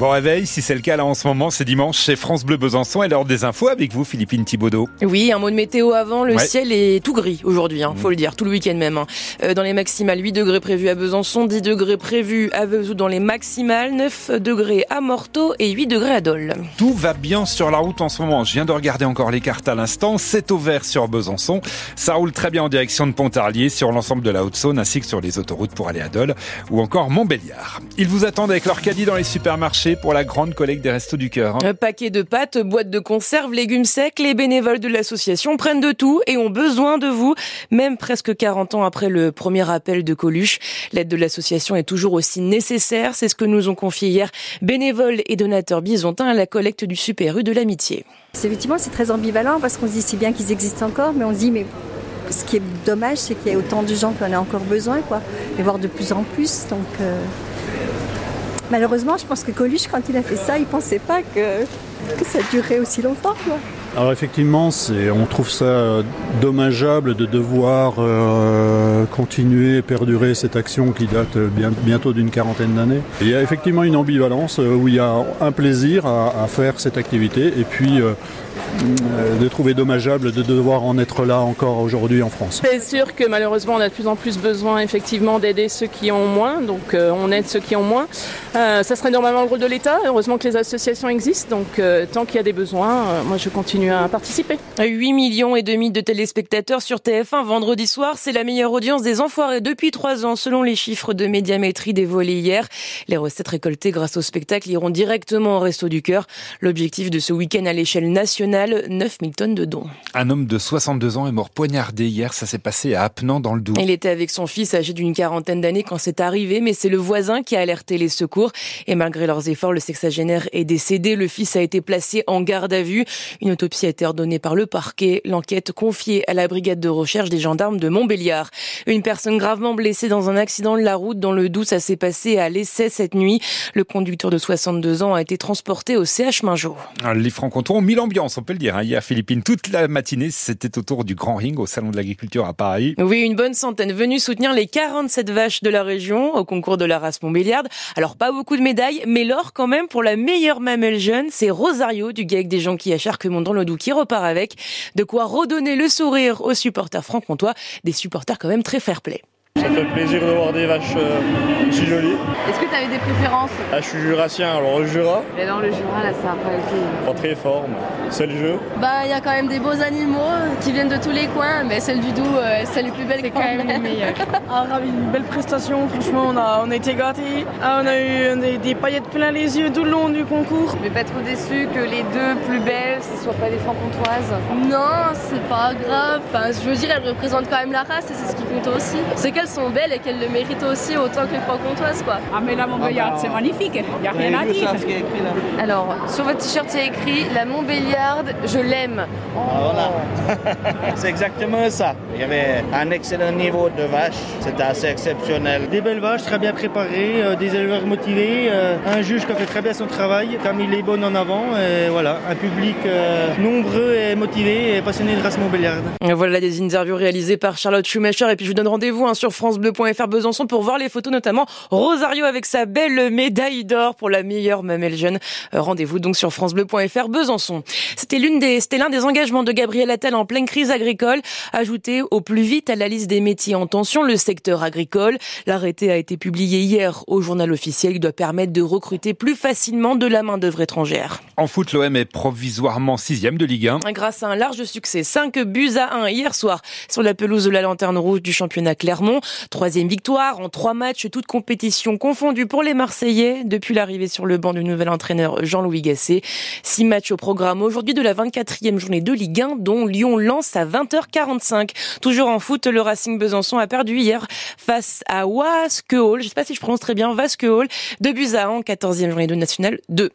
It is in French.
Bon réveil, si c'est le cas là en ce moment, c'est dimanche chez France Bleu Besançon et l'heure des infos avec vous Philippine Thibaudot. Oui, un mot de météo avant, le ciel est tout gris aujourd'hui, hein, faut le dire, tout le week-end même. Hein. Euh, dans les maximales, 8 degrés prévus à Besançon, 10 degrés prévus à Vesoul dans les maximales, 9 degrés à Morteau et 8 degrés à Dole. Tout va bien sur la route en ce moment, je viens de regarder encore les cartes à l'instant, c'est au vert sur Besançon, ça roule très bien en direction de Pontarlier sur l'ensemble de la Haute-Saône ainsi que sur les autoroutes pour aller à Dole ou encore Montbéliard. Ils vous attendent avec leur caddie dans les supermarchés pour la grande collecte des Restos du Cœur. Hein. Un paquet de pâtes, boîtes de conserve, légumes secs, les bénévoles de l'association prennent de tout et ont besoin de vous, même presque 40 ans après le premier appel de Coluche. L'aide de l'association est toujours aussi nécessaire, c'est ce que nous ont confié hier bénévoles et donateurs bisontins à la collecte du Super U de l'amitié. Effectivement, c'est très ambivalent parce qu'on se dit si bien qu'ils existent encore, mais on se dit mais ce qui est dommage, c'est qu'il y a autant de gens qui en ont encore besoin, quoi, et voir de plus en plus. Donc, euh, Malheureusement, je pense que Coluche, quand il a fait ça, il pensait pas que, ça durait aussi longtemps. Alors effectivement, on trouve ça dommageable de devoir euh, continuer et perdurer cette action qui date bientôt d'une quarantaine d'années. Il y a effectivement une ambivalence euh, où il y a un plaisir à, faire cette activité et puis euh, de trouver dommageable de devoir en être là encore aujourd'hui en France. C'est sûr que malheureusement on a de plus en plus besoin effectivement d'aider ceux qui ont moins, donc on aide ceux qui ont moins. ça serait normalement le rôle de l'État, heureusement que les associations existent, donc tant qu'il y a des besoins, moi je continue à participer. 8 millions et demi de téléspectateurs sur TF1 vendredi soir, c'est la meilleure audience des Enfoirés depuis trois ans, selon les chiffres de médiamétrie dévoilés hier. Les recettes récoltées grâce au spectacle iront directement au Resto du Cœur. L'objectif de ce week-end à l'échelle nationale, 9000 tonnes de dons. Un homme de 62 ans est mort poignardé hier, ça s'est passé à Apnan dans le Doubs. Il était avec son fils âgé d'une quarantaine d'années quand c'est arrivé, mais c'est le voisin qui a alerté les secours. Et malgré leurs efforts, le sexagénaire est décédé. Le fils a été placé en garde à vue. Une L'autopsie a été ordonnée par le parquet. L'enquête confiée à la brigade de recherche des gendarmes de Montbéliard. Une personne gravement blessée dans un accident de la route dans le Doubs, ça s'est passé à l'essai cette nuit. Le conducteur de 62 ans a été transporté au CH Minjo. Les Francs-Comtois ont mis l'ambiance, on peut le dire. Hein. Hier, Philippines, toute la matinée, c'était autour du Grand Ring au Salon de l'Agriculture à Paris. Oui, une bonne centaine venus soutenir les 47 vaches de la région au concours de la race Montbéliard. Alors, pas beaucoup de médailles, mais l'or quand même pour la meilleure mamelle jeune, c'est Rosario du GAEC des gens qui acharquent dans le qui repart avec. De quoi redonner le sourire aux supporters franc-comtois, des supporters quand même très fair-play. Ça fait plaisir de voir des vaches euh, aussi jolies. Est-ce que tu avais des préférences? Ah, Je suis jurassien, alors le Jura. Mais dans le Jura, là, ça a pas été. Pas très fort, c'est le jeu? Bah, il y a quand même des beaux animaux qui viennent de tous les coins, mais celle du Doubs, euh, c'est les plus belles. C'est quand même les meilleures. ah, ravi, une belle prestation, franchement, on a, on a été gâtés. Ah, on a eu des, paillettes plein les yeux tout le long du concours. Mais pas trop déçu que les deux plus belles, ce soient pas des franc-comtoises. Non, c'est pas grave. Enfin, je veux dire, elles représentent quand même la race et c'est ce qui compte aussi. C'est qu'elles sont belles et qu'elles le méritent aussi autant que les francs-comtoises, quoi. Ah, mais la Montbéliarde, c'est magnifique. Il n'y a rien à dire. Alors, sur votre t-shirt, c'est écrit La Montbéliarde, je l'aime. Ah, voilà. c'est exactement ça. Il y avait un excellent niveau de vaches. C'était assez exceptionnel. Des belles vaches, très bien préparées, euh, des éleveurs motivés, euh, un juge qui a fait très bien son travail, qui a mis les bonnes en avant. Et voilà, un public euh, nombreux et motivé et passionné de race Montbéliarde. Voilà des interviews réalisées par Charlotte Schumacher. Et puis je vous donne rendez-vous hein, sur France Bleu .fr Besançon pour voir les photos, notamment Rosario avec sa belle médaille d'or pour la meilleure mamelle jeune. Euh, rendez-vous donc sur francebleu.fr Besançon. C'était l'une des, c'était l'un des engagements de Gabriel Attal en pleine crise agricole, ajouté au plus vite à la liste des métiers en tension le secteur agricole. L'arrêté a été publié hier au journal officiel. Il doit permettre de recruter plus facilement de la main d'œuvre étrangère. En foot, l'OM est provisoirement sixième de Ligue 1. Grâce à un large succès, 5 buts à 1 hier soir sur la pelouse de la Lanterne Rouge du championnat Clermont. Troisième victoire en trois matchs, toutes compétitions confondues pour les Marseillais depuis l'arrivée sur le banc du nouvel entraîneur Jean-Louis Gasset. Six matchs au programme aujourd'hui de la 24e journée de Ligue 1, dont Lyon lance à 20h45. Toujours en foot, le Racing Besançon a perdu hier face à Waskeol. Je ne sais pas si je prononce très bien, Waskeol. Deux buts à 1, 14e journée de National 2.